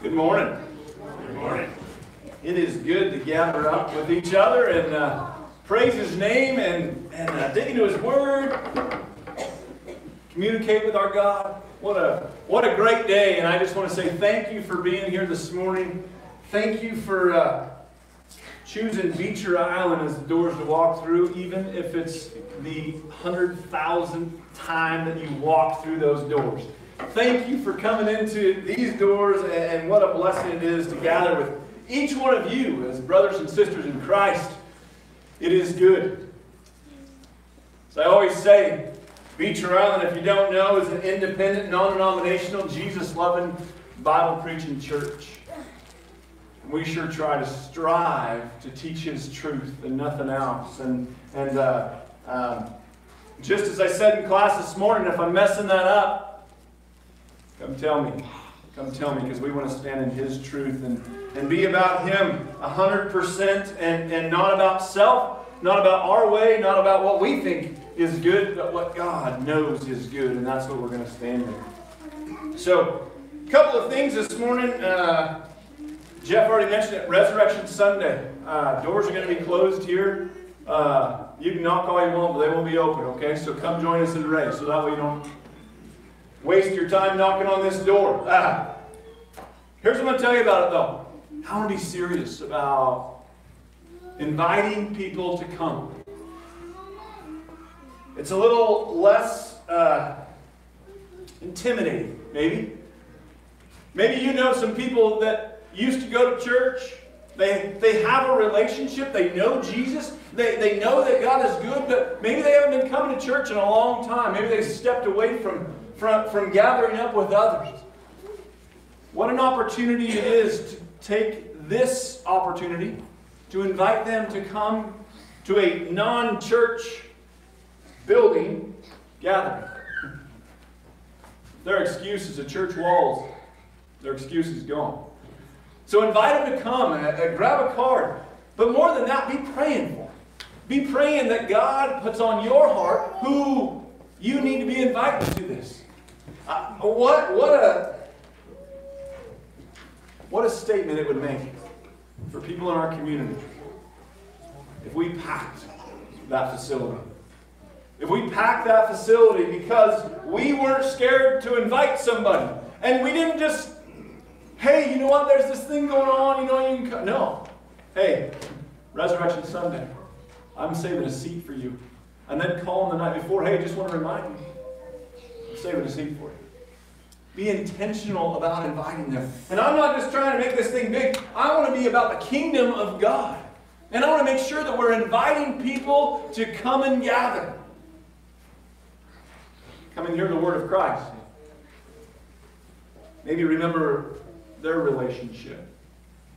Good morning. Good morning. It is good to gather up with each other and uh, praise His name and, and uh, dig into His Word, communicate with our God. What a, what a great day. And I just want to say thank you for being here this morning. Thank you for uh, choosing Beecher Island as the doors to walk through, even if it's the 100,000th time that you walk through those doors. Thank you for coming into these doors, and what a blessing it is to gather with each one of you as brothers and sisters in Christ. It is good. As I always say, Beecher Island, if you don't know, is an independent, non denominational, Jesus loving, Bible preaching church. And we sure try to strive to teach His truth and nothing else. And, and uh, um, just as I said in class this morning, if I'm messing that up, Come tell me. Come tell me because we want to stand in His truth and, and be about Him 100% and, and not about self, not about our way, not about what we think is good, but what God knows is good. And that's what we're going to stand in. So, a couple of things this morning. Uh, Jeff already mentioned it Resurrection Sunday. Uh, doors are going to be closed here. Uh, you can knock all you want, but they won't be open, okay? So come join us in the race so that way you don't waste your time knocking on this door. Ah. Here's what I'm going to tell you about it, though. I want to be serious about inviting people to come. It's a little less uh, intimidating, maybe. Maybe you know some people that used to go to church. They, they have a relationship. They know Jesus. They, they know that God is good, but maybe they haven't been coming to church in a long time. Maybe they stepped away from from, from gathering up with others. What an opportunity it is to take this opportunity to invite them to come to a non church building gathering. Their excuse is the church walls, their excuse is gone. So invite them to come and, grab a card. But more than that, be praying for them. Be praying that God puts on your heart who you need to be invited what, what, a, what a statement it would make for people in our community if we packed that facility. If we packed that facility because we weren't scared to invite somebody. And we didn't just, hey, you know what, there's this thing going on, you know, you can come. No. Hey, Resurrection Sunday, I'm saving a seat for you. And then call them the night before, hey, just want to remind you, I'm saving a seat for you. Be intentional about inviting them. And I'm not just trying to make this thing big. I want to be about the kingdom of God. And I want to make sure that we're inviting people to come and gather. Come and hear the word of Christ. Maybe remember their relationship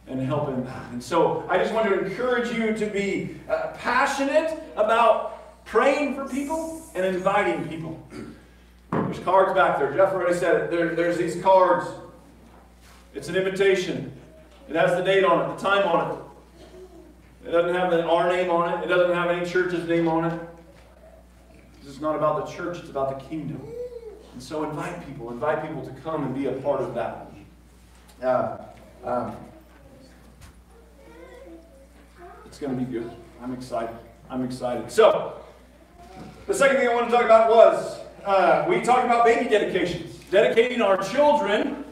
and help in that. And so I just want to encourage you to be uh, passionate about praying for people and inviting people. There's cards back there. Jeff already said it. There, there's these cards. It's an invitation. It has the date on it, the time on it. It doesn't have our name on it. It doesn't have any church's name on it. This is not about the church, it's about the kingdom. And so invite people. Invite people to come and be a part of that. Uh, um, it's going to be good. I'm excited. I'm excited. So, the second thing I want to talk about was uh, we talk about baby dedications, dedicating our children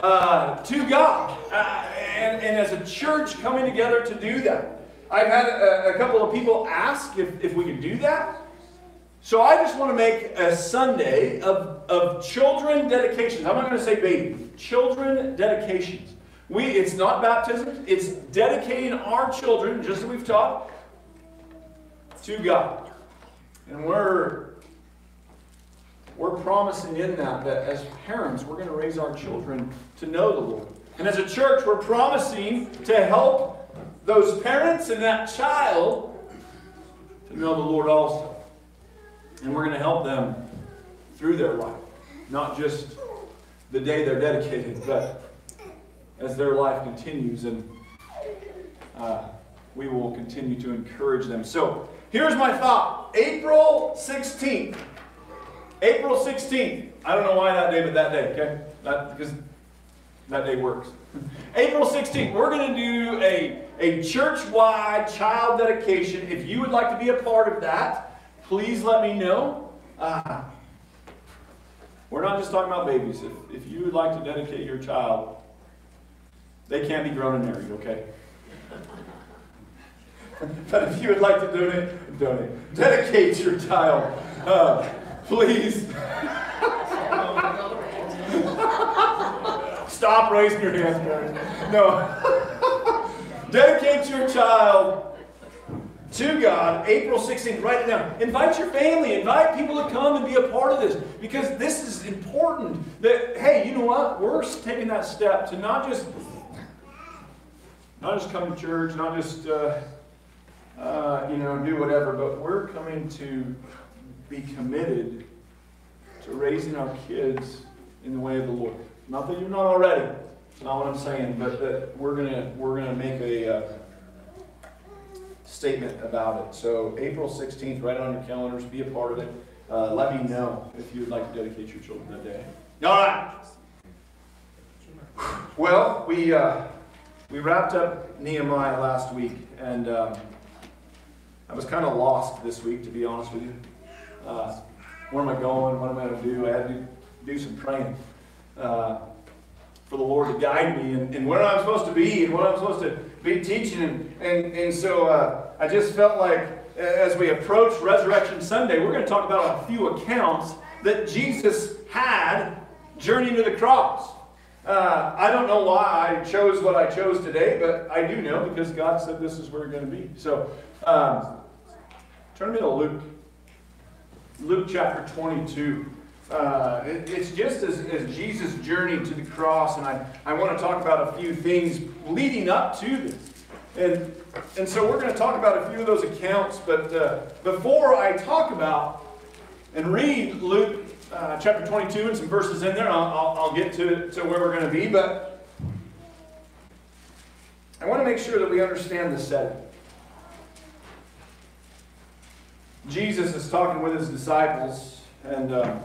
uh, to God, uh, and, and, as a church coming together to do that. I've had a, a couple of people ask if, if we could do that. So I just want to make a Sunday of, of children dedications. I'm not going to say baby, children dedications. We, it's not baptism, it's dedicating our children, just as we've taught, to God. And we're we're promising in that that as parents, we're going to raise our children to know the Lord. And as a church, we're promising to help those parents and that child to know the Lord also. And we're going to help them through their life, not just the day they're dedicated, but as their life continues. And uh, we will continue to encourage them. So here's my thought April 16th. April 16th. I don't know why that day, but that day, okay? That, because that day works. April 16th, we're going to do a, a church wide child dedication. If you would like to be a part of that, please let me know. Uh, we're not just talking about babies. If, if you would like to dedicate your child, they can't be grown and married, okay? but if you would like to donate, donate, dedicate your child, uh, please. Stop raising your hands, guys. No. dedicate your child to God, April 16th. Write it down. Invite your family. Invite people to come and be a part of this because this is important. That hey, you know what? We're taking that step to not just not just come to church, not just uh, uh, you know do whatever, but we're coming to be committed to raising our kids in the way of the Lord. Not that you're not already. Not what I'm saying, but that we're gonna we're gonna make a uh, statement about it. So April 16th, write it on your calendars. Be a part of it. Uh, let me know if you would like to dedicate your children that day. All right. Well, we uh, we wrapped up Nehemiah last week, and um, I was kind of lost this week, to be honest with you. Uh, where am I going? What am I going to do? I had to do some praying uh, for the Lord to guide me and, and, where I'm supposed to be and what I'm supposed to be teaching. And, and, and so uh, I just felt like as we approach Resurrection Sunday, we're going to talk about a few accounts that Jesus had journeying to the cross. Uh, I don't know why I chose what I chose today, but I do know because God said this is where we're going to be. So um, turn me to Luke. Luke chapter 22. Uh, it, it's just as, as Jesus journeyed to the cross, and I, I want to talk about a few things leading up to this. And, and so we're going to talk about a few of those accounts, but uh, before I talk about and read Luke uh, chapter 22 and some verses in there, I'll, I'll, I'll get to, to where we're going to be, but I want to make sure that we understand the setting. Jesus is talking with his disciples, and uh,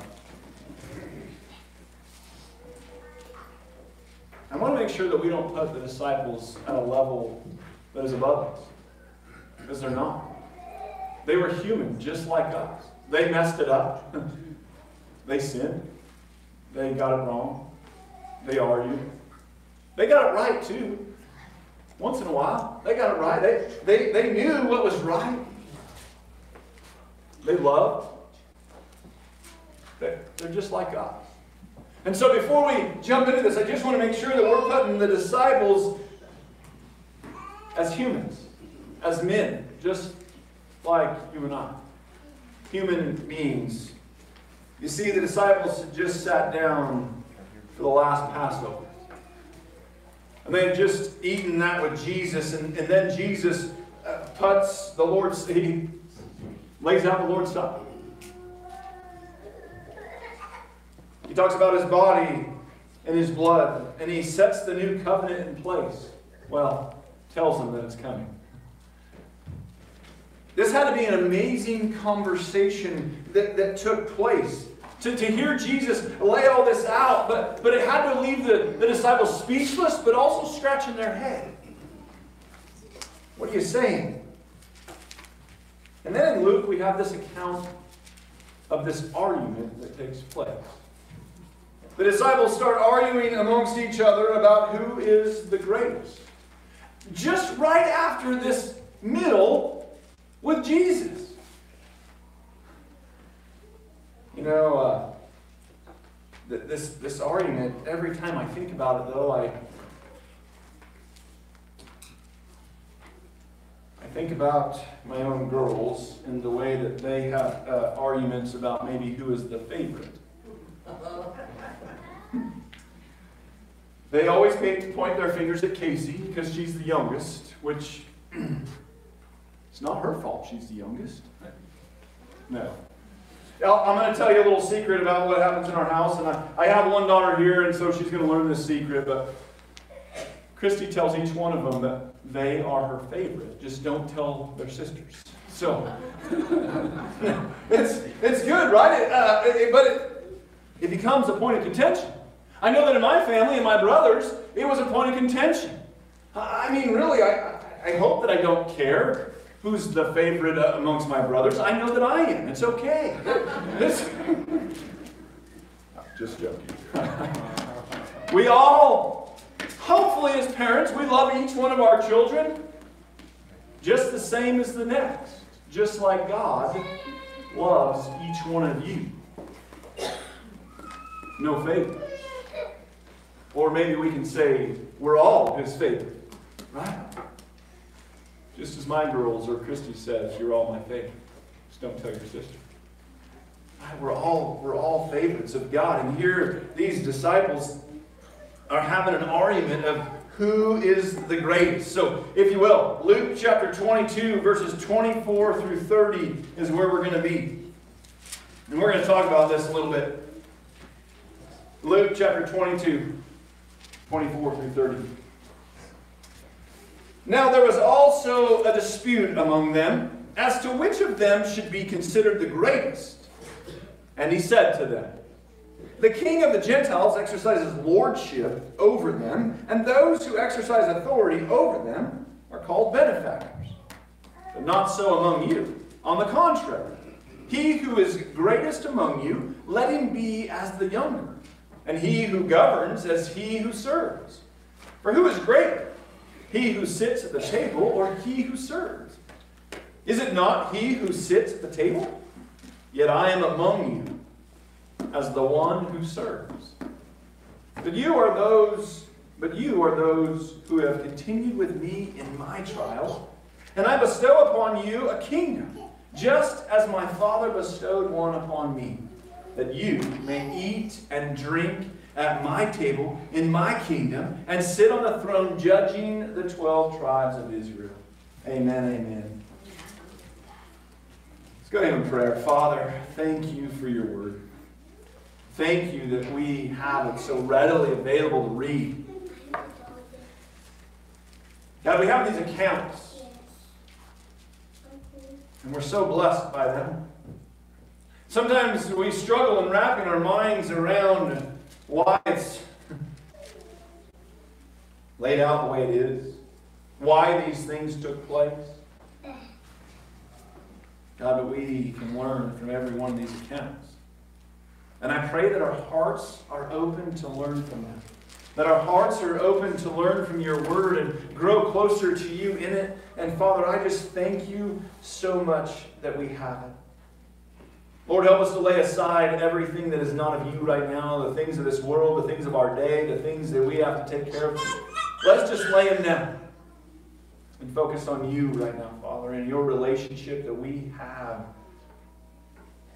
I want to make sure that we don't put the disciples at a level that is above us. Because they're not. They were human, just like us. They messed it up. they sinned. They got it wrong. They argued. They got it right, too. Once in a while, they got it right. They, they, they knew what was right. They loved. They're just like us. And so before we jump into this, I just want to make sure that we're putting the disciples as humans, as men, just like you and I. Human beings. You see, the disciples had just sat down for the last Passover. And they had just eaten that with Jesus, and, and then Jesus uh, puts the Lord's, he lays out the Lord's Supper. He talks about his body and his blood, and he sets the new covenant in place. Well, tells them that it's coming. This had to be an amazing conversation that, that took place. To, to hear Jesus lay all this out, but, but it had to leave the, the disciples speechless, but also scratching their head. What are you saying? And then in Luke, we have this account of this argument that takes place. The disciples start arguing amongst each other about who is the greatest. Just right after this middle with Jesus. You know, uh, this, this argument, every time I think about it, though, I, I think about my own girls and the way that they have uh, arguments about maybe who is the favorite. They always point their fingers at Casey because she's the youngest, which it's not her fault she's the youngest. No. I'm going to tell you a little secret about what happens in our house. And I, I have one daughter here, and so she's going to learn this secret. But Christy tells each one of them that they are her favorite. Just don't tell their sisters. So it's, it's good, right? It, uh, it, but it, it becomes a point of contention. I know that in my family and my brothers, it was a point of contention. I mean, really, I, I hope that I don't care who's the favorite uh, amongst my brothers. I know that I am. It's okay. This, just joking. we all, hopefully, as parents, we love each one of our children just the same as the next, just like God loves each one of you. No favorites. Or maybe we can say we're all his favorite. Right? Just as my girls or Christy says, you're all my favorite. Just don't tell your sister. We're all we're all favorites of God. And here these disciples are having an argument of who is the greatest. So, if you will, Luke chapter 22, verses 24 through 30 is where we're going to be. And we're going to talk about this a little bit. Luke chapter 22, 24 through 30. Now there was also a dispute among them as to which of them should be considered the greatest. And he said to them, The king of the Gentiles exercises lordship over them, and those who exercise authority over them are called benefactors. But not so among you. On the contrary, he who is greatest among you, let him be as the younger, and he who governs as he who serves. For who is greater? He who sits at the table or he who serves? Is it not he who sits at the table? Yet I am among you as the one who serves. But you are those, but you are those who have continued with me in my trial, and I bestow upon you a kingdom, just as my Father bestowed one upon me, that you may eat and drink at my table in my kingdom and sit on the throne judging the 12 tribes of Israel. Amen, amen. Let's go ahead in prayer. Father, thank you for your word. Thank you that we have it so readily available to read. God, we have these accounts, and we're so blessed by them. Sometimes we struggle in wrapping our minds around why it's laid out the way it is, why these things took place. God, but we can learn from every one of these accounts. And I pray that our hearts are open to learn from them. That our hearts are open to learn from your word and grow closer to you in it. And Father, I just thank you so much that we have it. Lord, help us to lay aside everything that is not of you right now, the things of this world, the things of our day, the things that we have to take care of. Let's just lay them down and focus on you right now, Father, and your relationship that we have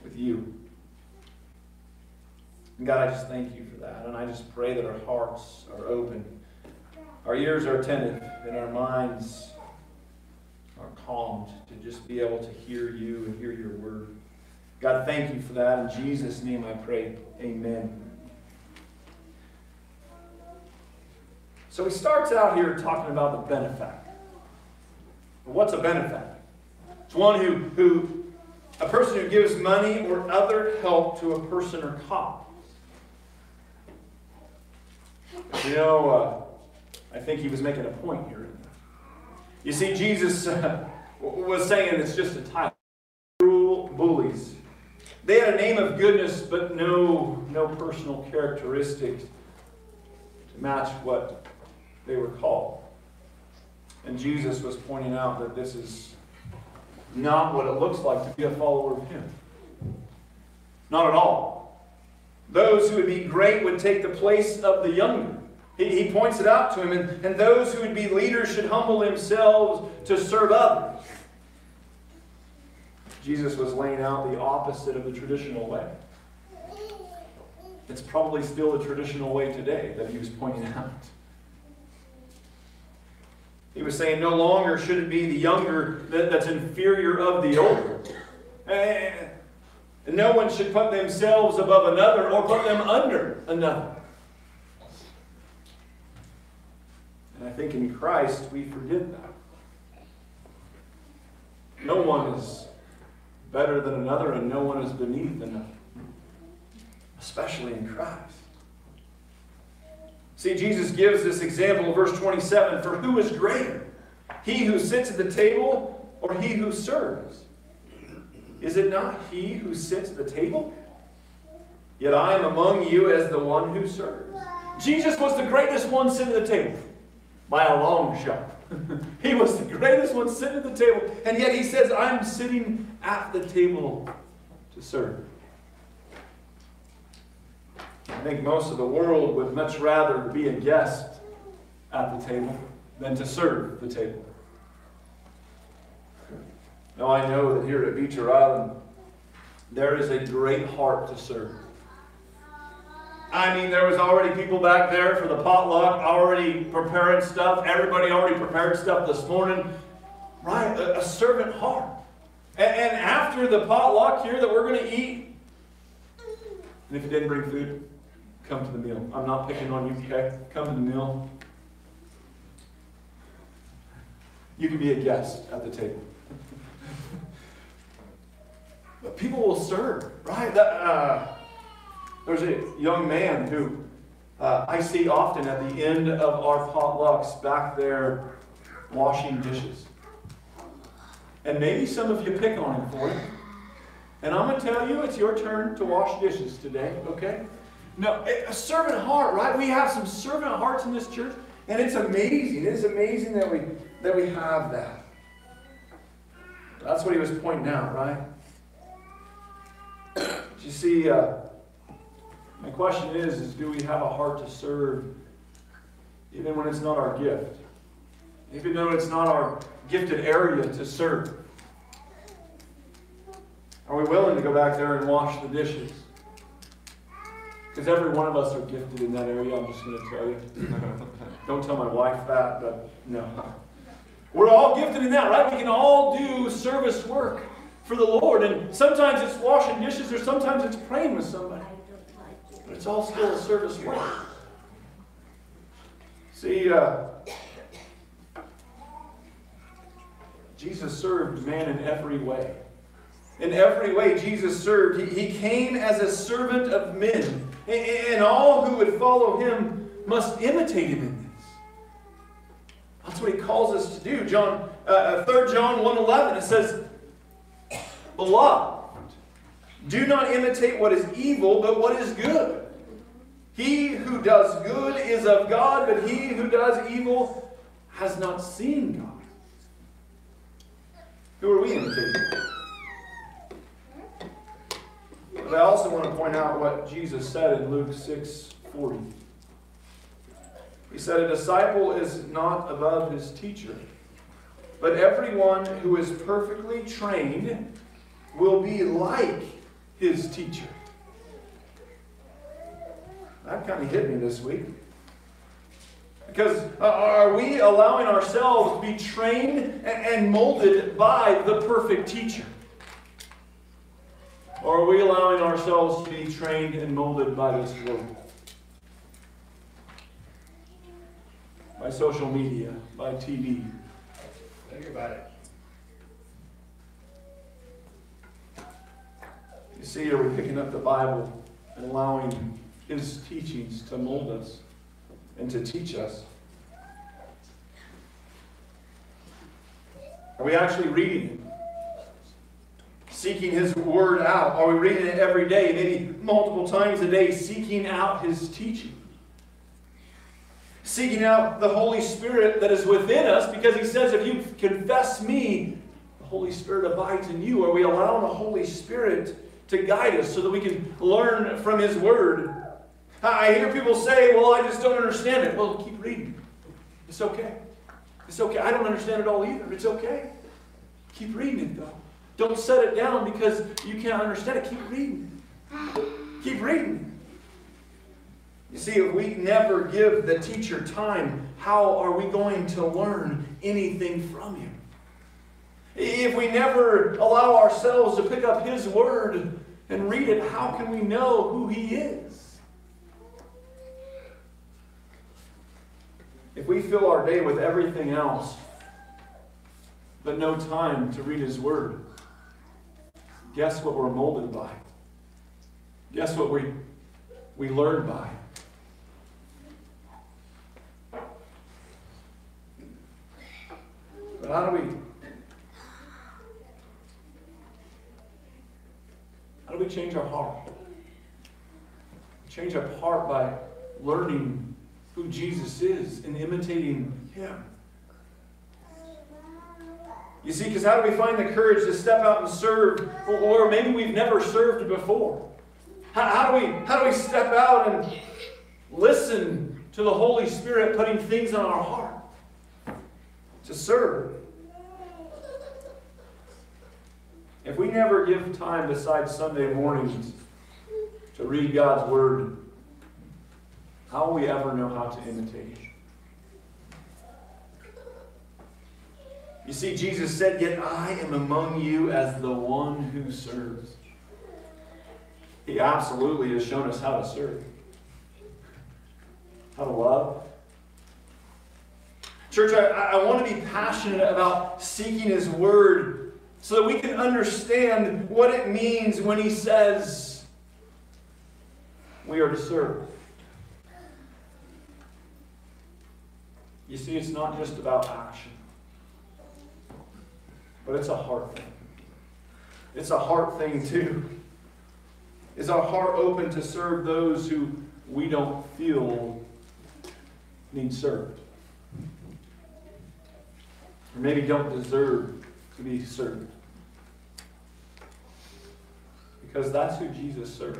with you. And God, I just thank you for that. And I just pray that our hearts are open, our ears are attentive, and our minds are calmed to just be able to hear you and hear your word. God, thank you for that. In Jesus' name I pray. Amen. So he starts out here talking about the benefactor. What's a benefactor? It's one who, who a person who gives money or other help to a person or cause. You know, uh, I think he was making a point here. You see, Jesus uh, was saying it's just a title. Cruel bullies they had a name of goodness, but no, no personal characteristics to match what they were called. And Jesus was pointing out that this is not what it looks like to be a follower of Him. Not at all. Those who would be great would take the place of the younger. He, he points it out to him, and, and those who would be leaders should humble themselves to serve others. Jesus was laying out the opposite of the traditional way. It's probably still the traditional way today that he was pointing out. He was saying no longer should it be the younger that, that's inferior of the older. And no one should put themselves above another or put them under another. And I think in Christ we forget that. No one is better than another, and no one is beneath another, especially in Christ. See, Jesus gives this example in verse 27 For who is greater, he who sits at the table or he who serves? Is it not he who sits at the table? Yet I am among you as the one who serves. Jesus was the greatest one sitting at the table by a long shot. he was the greatest one sitting at the table, and yet he says, I'm sitting at the table to serve. I think most of the world would much rather be a guest at the table than to serve the table. Now, I know that here at Beecher Island, there is a great heart to serve. I mean, there was already people back there for the potluck, already preparing stuff. Everybody already prepared stuff this morning. Right? A, a servant heart. And, and, after the potluck here that we're going to eat, and if you didn't bring food, come to the meal. I'm not picking on you, okay? Come to the meal. You can be a guest at the table. But people will serve, right? That, uh, there's a young man who uh, I see often at the end of our potlucks back there washing dishes. And maybe some of you pick on him for it. And I'm going to tell you, it's your turn to wash dishes today, okay? No, a servant heart, right? We have some servant hearts in this church, and it's amazing. It's amazing that we that we have that. That's what he was pointing out, right? you see, uh, my question is, is do we have a heart to serve even when it's not our gift? Even though it's not our gifted area to serve? Are we willing to go back there and wash the dishes? Because every one of us are gifted in that area, I'm just going to tell you. Don't tell my wife that, but no. We're all gifted in that, right? We can all do service work for the Lord. And sometimes it's washing dishes, or sometimes it's praying with somebody. But it's all still a service work. See, uh, Jesus served man in every way. In every way, Jesus served. He, he came as a servant of men and all who would follow him must imitate him. What he calls us to do. John, uh, 3 uh, John 1.11, it says, Beloved, do not imitate what is evil, but what is good. He who does good is of God, but he who does evil has not seen God. Who are we imitating? But I also want to point out what Jesus said in Luke 6 40. He said, A disciple is not above his teacher, but everyone who is perfectly trained will be like his teacher. That kind of hit me this week. Because uh, are we allowing ourselves to be trained and molded by the perfect teacher? Or are we allowing ourselves to be trained and molded by this world? By social media, by TV. Think about it. You see, are we picking up the Bible and allowing His teachings to mold us and to teach us? Are we actually reading it? seeking His Word out? Are we reading it every day, maybe multiple times a day, seeking out His teaching? Seeking out the Holy Spirit that is within us because He says, if you confess me, the Holy Spirit abides in you. Are we allowing the Holy Spirit to guide us so that we can learn from His Word? I hear people say, well, I just don't understand it. Well, keep reading. It's okay. It's okay. I don't understand it all either. It's okay. Keep reading it, though. Don't set it down because you can't understand it. Keep reading. Keep reading. You see, if we never give the teacher time, how are we going to learn anything from him? If we never allow ourselves to pick up his word and read it, how can we know who he is? If we fill our day with everything else, but no time to read his word, Guess what we're molded by? Guess what we, we learn by? How do we how do we change our heart? Change our heart by learning who Jesus is and imitating him. You see, because how do we find the courage to step out and serve? Or maybe we've never served before. How, how, do we, how do we step out and listen to the Holy Spirit putting things on our heart to serve? If we never give time besides Sunday mornings to read God's Word, how will we ever know how to imitate? You see, Jesus said, Yet I am among you as the one who serves. He absolutely has shown us how to serve, how to love. Church, I, I want to be passionate about seeking His Word so that we can understand what it means when He says we are to serve. You see, it's not just about action, but it's a heart thing. It's a heart thing, too. Is our heart open to serve those who we don't feel need served? Or maybe don't deserve to be served? Because that's who Jesus served.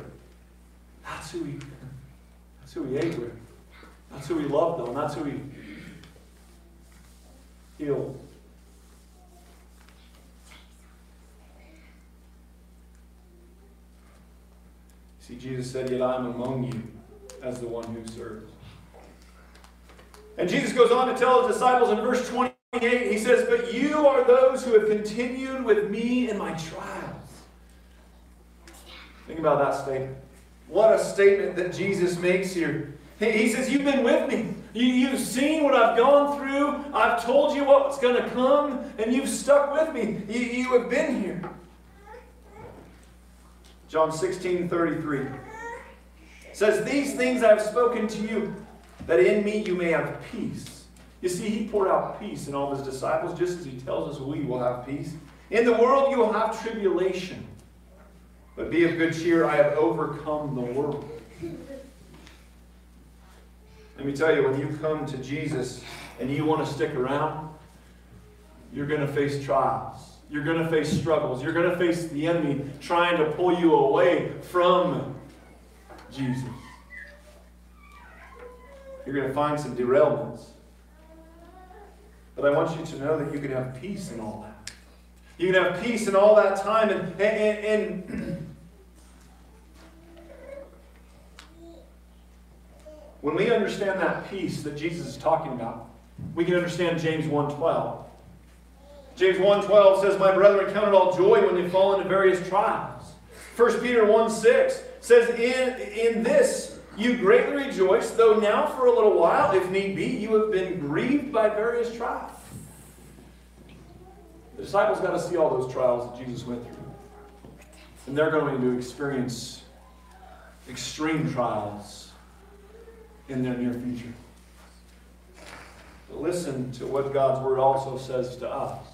That's who he, that's who he ate with. That's who he loved on. That's who he healed. See, Jesus said, Yet I am among you as the one who serves. And Jesus goes on to tell his disciples in verse 28, he says, But you are those who have continued with me in my trials. Think about that statement. What a statement that Jesus makes here. He says, You've been with me. You, have seen what I've gone through. I've told you what's going to come, and you've stuck with me. You, you have been here. John 16 33 says, These things I have spoken to you, that in me you may have peace. You see, he poured out peace in all his disciples, just as he tells us we will have peace. In the world you will have tribulation. But be of good cheer, I have overcome the world. Let me tell you, when you come to Jesus and you want to stick around, you're going to face trials. You're going to face struggles. You're going to face the enemy trying to pull you away from Jesus. You're going to find some derailments. But I want you to know that you can have peace in all that. You can have peace in all that time. And, and, and when we understand that peace that Jesus is talking about, we can understand James 1.12. James 1.12 says, My brethren, count it all joy when they fall into various trials. 1 Peter 1.6 says, in, in this you greatly rejoice, though now for a little while, if need be, you have been grieved by various trials. The disciples got to see all those trials that Jesus went through. And they're going to experience extreme trials in their near future. But listen to what God's word also says to us.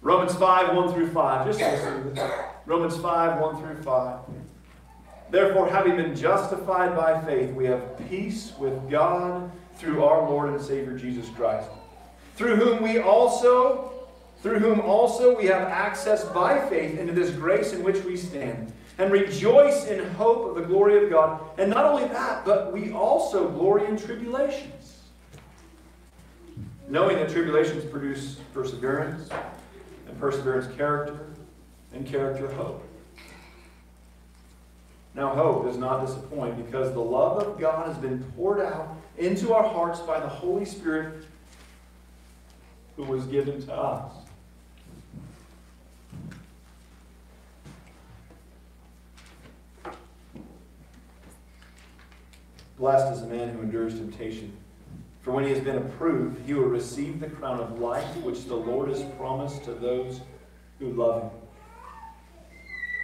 Romans 5, 1 through 5. Just listen to this. Romans 5, 1 through 5. Therefore, having been justified by faith, we have peace with God through our Lord and Savior Jesus Christ, through whom we also through whom also we have access by faith into this grace in which we stand, and rejoice in hope of the glory of God. And not only that, but we also glory in tribulations, knowing that tribulations produce perseverance, and perseverance, character, and character, hope. Now, hope does not disappoint because the love of God has been poured out into our hearts by the Holy Spirit who was given to us. Blessed is the man who endures temptation. For when he has been approved, he will receive the crown of life which the Lord has promised to those who love him.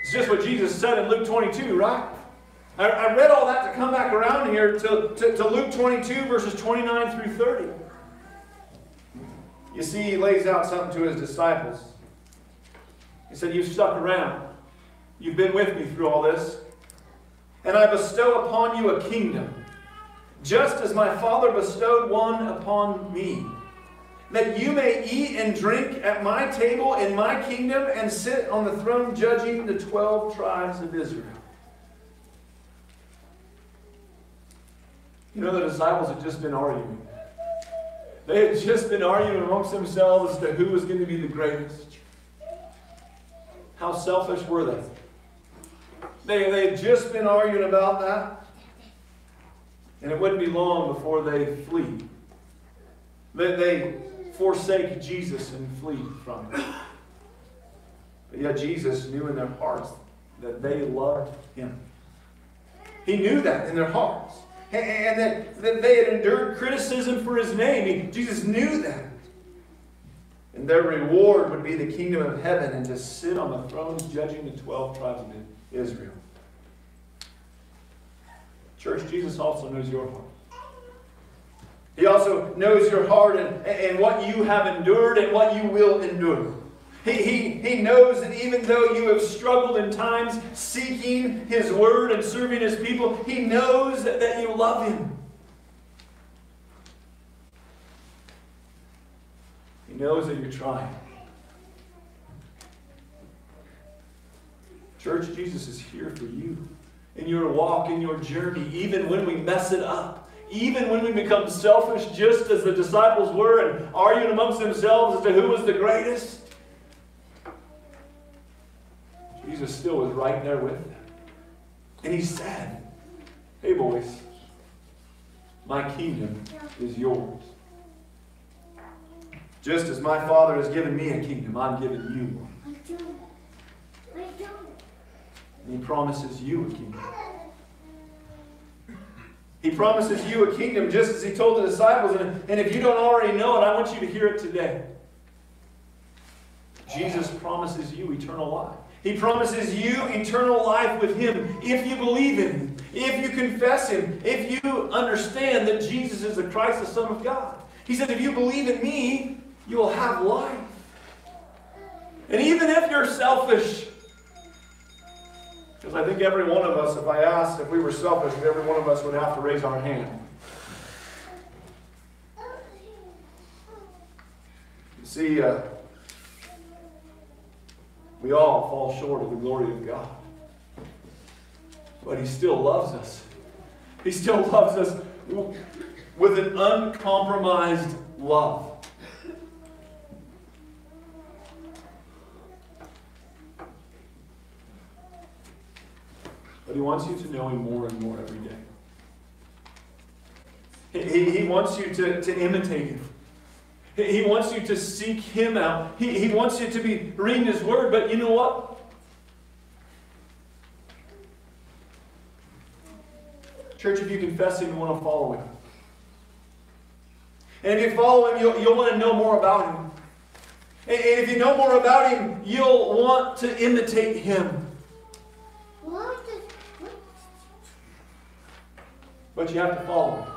It's just what Jesus said in Luke 22, right? I, I read all that to come back around here to, to, to Luke 22, verses 29 through 30. You see, he lays out something to his disciples. He said, You've stuck around. You've been with me through all this. And I bestow upon you a kingdom, just as my Father bestowed one upon me, that you may eat and drink at my table in my kingdom and sit on the throne judging the twelve tribes of Israel. You know, the disciples had just been arguing. They had just been arguing amongst themselves as to who was going to be the greatest. How selfish were they? They, they had just been arguing about that. And it wouldn't be long before they flee. They, they forsake Jesus and flee from him. But yet Jesus knew in their hearts that they loved him. He knew that in their hearts and that, that they had endured criticism for his name. Jesus knew that. And their reward would be the kingdom of heaven and to sit on the thrones judging the 12 tribes of Israel. Church, Jesus also knows your heart. He also knows your heart and, and what you have endured and what you will endure. He, he, he knows that even though you have struggled in times seeking His Word and serving His people, He knows that, that you love Him. He knows that you're trying. Church, Jesus is here for you in your walk, in your journey, even when we mess it up. Even when we become selfish, just as the disciples were, and arguing amongst themselves as to who was the greatest. Jesus still was right there with them. And he said, Hey, boys, my kingdom is yours. Just as my Father has given me a kingdom, I'm giving you one. And he promises you a kingdom. He promises you a kingdom just as he told the disciples. And, and if you don't already know it, I want you to hear it today. Jesus promises you eternal life. He promises you eternal life with Him if you believe Him, if you confess Him, if you understand that Jesus is the Christ, the Son of God. He says, if you believe in me, you will have life. And even if you're selfish, because I think every one of us, if I asked if we were selfish, every one of us would have to raise our hand. You see, uh, we all fall short of the glory of God. But He still loves us. He still loves us with an uncompromised love. But He wants you to know Him more and more every day. He, he wants you to, to imitate Him. He wants you to seek Him out. He, he wants you to be reading His Word, but you know what? Church, if you confess Him, you want to follow Him. And if you follow Him, you'll, you'll want to know more about Him. And, and if you know more about Him, you'll want to imitate Him. But you have to follow Him.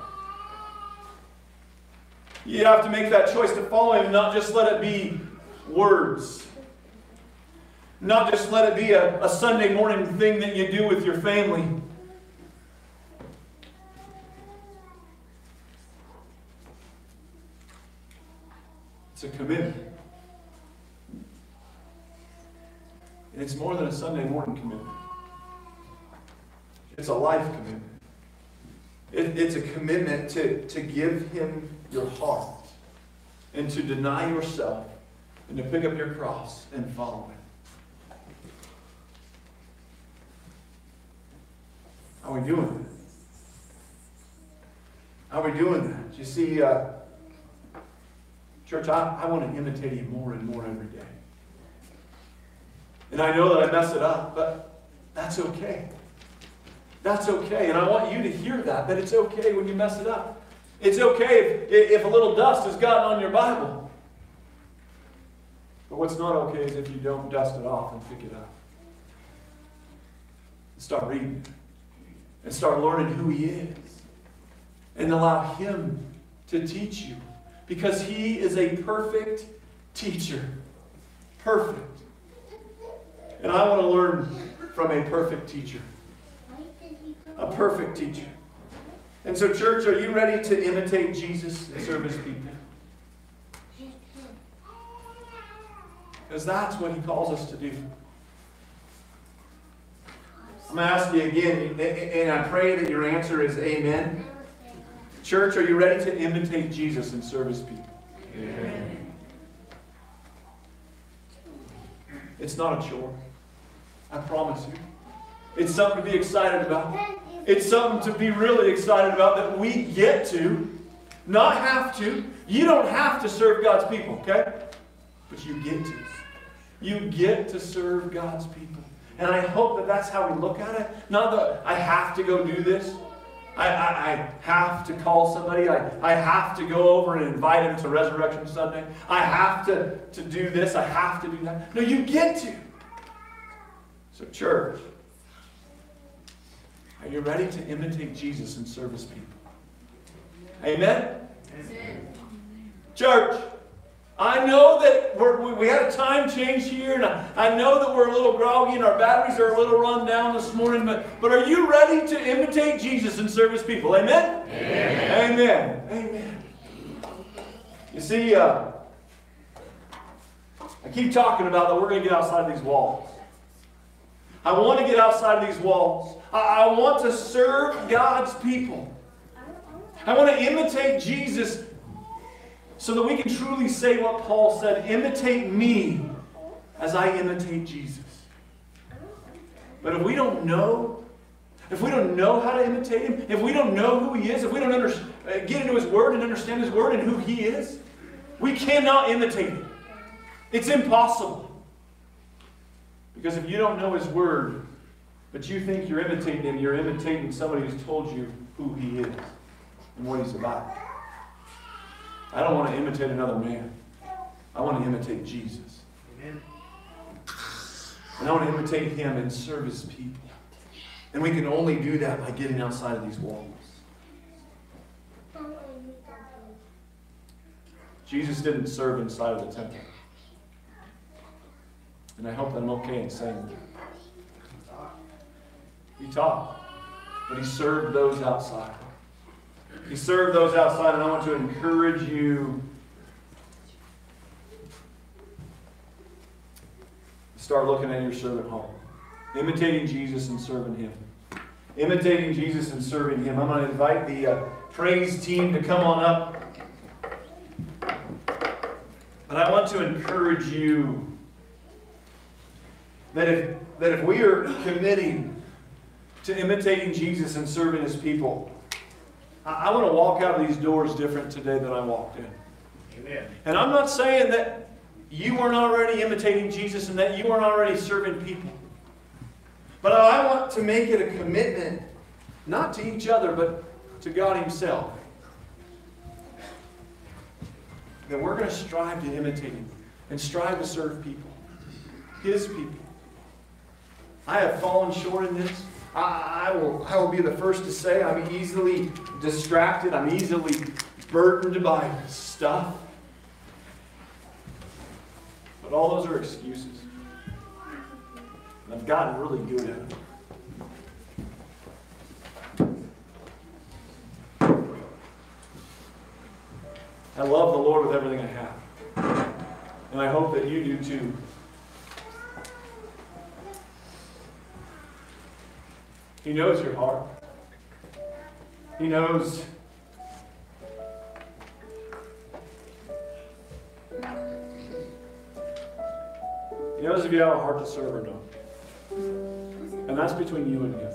You have to make that choice to follow him, not just let it be words. Not just let it be a, a Sunday morning thing that you do with your family. It's a commitment. And it's more than a Sunday morning commitment. It's a life commitment. It, it's a commitment to, to give Him your heart and to deny yourself and to pick up your cross and follow Him. How are we doing that? How are we doing that? You see, uh, church, I, I want to imitate Him more and more every day. And I know that I mess it up, but that's okay. That's okay. And I want you to hear that, that it's okay when you mess it up. It's okay if, if a little dust has gotten on your Bible. But what's not okay is if you don't dust it off and pick it up. And Start reading and start learning who He is. And allow Him to teach you. because he is a perfect teacher. Perfect. And I want to learn from a perfect teacher. A perfect teacher. And so, church, are you ready to imitate Jesus and serve his people? Because that's what he calls us to do. I'm going to ask you again, and I pray that your answer is amen. Church, are you ready to imitate Jesus and serve his people? Amen. It's not a chore. I promise you. It's something to be excited about. It's something to be really excited about that we get to, not have to. You don't have to serve God's people, okay? But you get to. You get to serve God's people. And I hope that that's how we look at it. Not that I have to go do this. I, I, I, have to call somebody. I, I have to go over and invite him to Resurrection Sunday. I have to, to do this. I have to do that. No, you get to. So, church, are you ready to imitate Jesus and serve his people? Amen? Amen. Church, I know that we're, we had a time change here, and I, I know that we're a little groggy and our batteries are a little run down this morning, but, but are you ready to imitate Jesus and serve his people? Amen? Amen. Amen. Amen. You see, uh, I keep talking about that we're going to get outside these walls. I want to get outside of these walls. I, I want to serve God's people. I want to imitate Jesus so that we can truly say what Paul said imitate me as I imitate Jesus. But if we don't know, if we don't know how to imitate him, if we don't know who he is, if we don't under, uh, get into his word and understand his word and who he is, we cannot imitate him. It's impossible. Because if you don't know his word, but you think you're imitating him, you're imitating somebody who's told you who he is and what he's about. I don't want to imitate another man. I want to imitate Jesus. Amen. And I want to imitate him and serve his people. And we can only do that by getting outside of these walls. Jesus didn't serve inside of the temple. And I hope that I'm okay in saying that. He taught, but he served those outside. He served those outside, and I want to encourage you start looking at your servant home. Imitating Jesus and serving Him. Imitating Jesus and serving Him. I'm going to invite the uh, praise team to come on up. But I want to encourage you that if, that if we are committing to imitating Jesus and serving His people, I, I want to walk out of these doors different today than I walked in. Amen. And I'm not saying that you weren't already imitating Jesus and that you weren't already serving people. But I want to make it a commitment, not to each other, but to God Himself. That we're going to strive to imitate Him and strive to serve people, His people. I have fallen short in this. I, I, will, I will be the first to say I'm easily distracted. I'm easily burdened by stuff. But all those are excuses. And I've gotten really good at them. I love the Lord with everything I have. And I hope that you do too. He knows your heart. He knows He knows if you have a heart to serve or not. And that's between you and Him.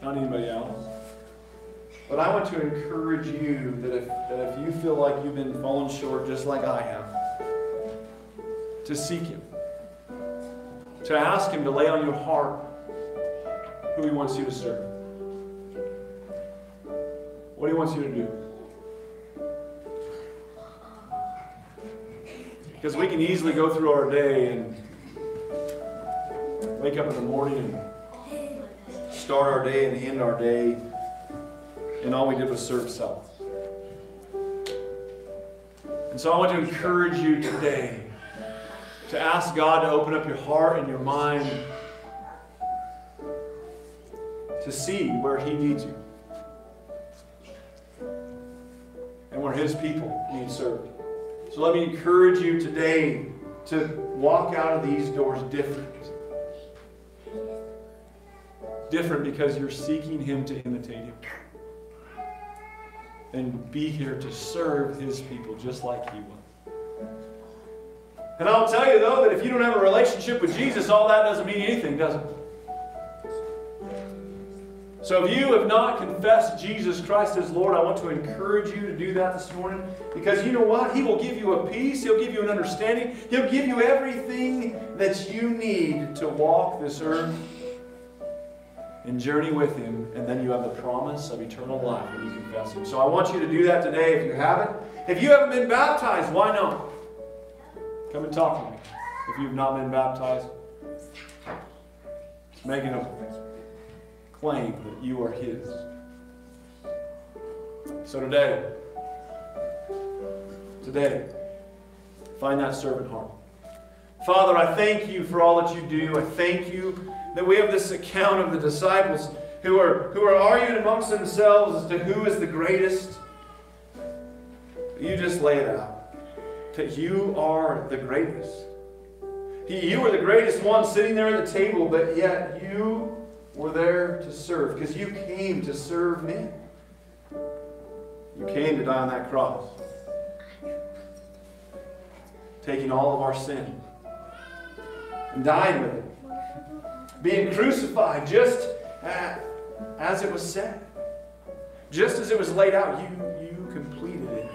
Not anybody else. But I want to encourage you that if, that if you feel like you've been falling short just like I have, to seek Him. To ask Him to lay on your heart who He wants you to serve. What He wants you to do. Because we can easily go through our day and wake up in the morning and start our day and end our day, and all we did was serve self. And so I want to encourage you today to ask God to open up your heart and your mind to see where He needs you and where His people need served. So let me encourage you today to walk out of these doors different. Different because you're seeking Him to imitate Him. And be here to serve His people just like He will. And I'll tell you though that if you don't have a relationship with Jesus, all that doesn't mean anything, does it? So if you have not confessed Jesus Christ as Lord, I want to encourage you to do that this morning. Because you know what? He will give you a peace, He'll give you an understanding, He'll give you everything that you need to walk this earth and journey with Him. And then you have the promise of eternal life when you confess Him. So I want you to do that today if you haven't. If you haven't been baptized, why not? Come and talk to me. If you've not been baptized, it's making a claim that you are His. So today, today, find that servant heart. Father, I thank you for all that you do. I thank you that we have this account of the disciples who are, who are arguing amongst themselves as to who is the greatest. You just lay it out that you are the greatest. You are the greatest one sitting there at the table, but yet you were there to serve because you came to serve me. You came to die on that cross, taking all of our sin and dying with it, being crucified just as it was said, just as it was laid out. You, you completed it.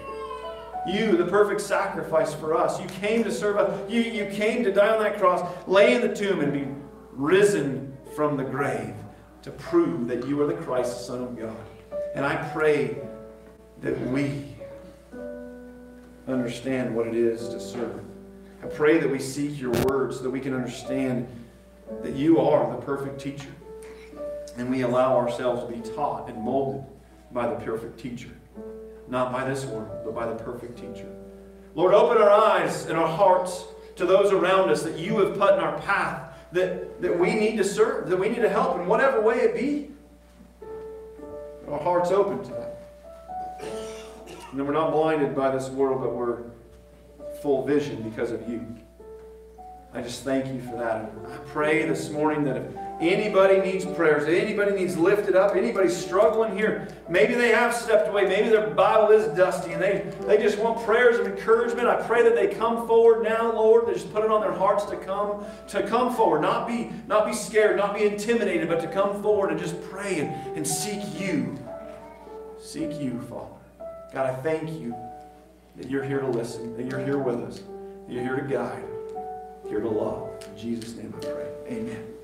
You, the perfect sacrifice for us. You came to serve us. You, you came to die on that cross, lay in the tomb, and be risen from the grave to prove that you are the Christ, the Son of God. And I pray that we understand what it is to serve. I pray that we seek your word so that we can understand that you are the perfect teacher. And we allow ourselves to be taught and molded by the perfect teacher. Not by this world, but by the perfect teacher. Lord, open our eyes and our hearts to those around us that you have put in our path that, that we need to serve, that we need to help in whatever way it be. Our hearts open to that. And then we're not blinded by this world, but we're full vision because of you. I just thank you for that. I pray this morning that if anybody needs prayers, anybody needs lifted up, anybody struggling here, maybe they have stepped away, maybe their Bible is dusty and they, they just want prayers of encouragement. I pray that they come forward now, Lord. They just put it on their hearts to come, to come forward, not be, not be scared, not be intimidated, but to come forward and just pray and, and seek you. Seek you, Father. God, I thank you that you're here to listen, that you're here with us, that you're here to guide, here to love. In Jesus' name I pray. Amen.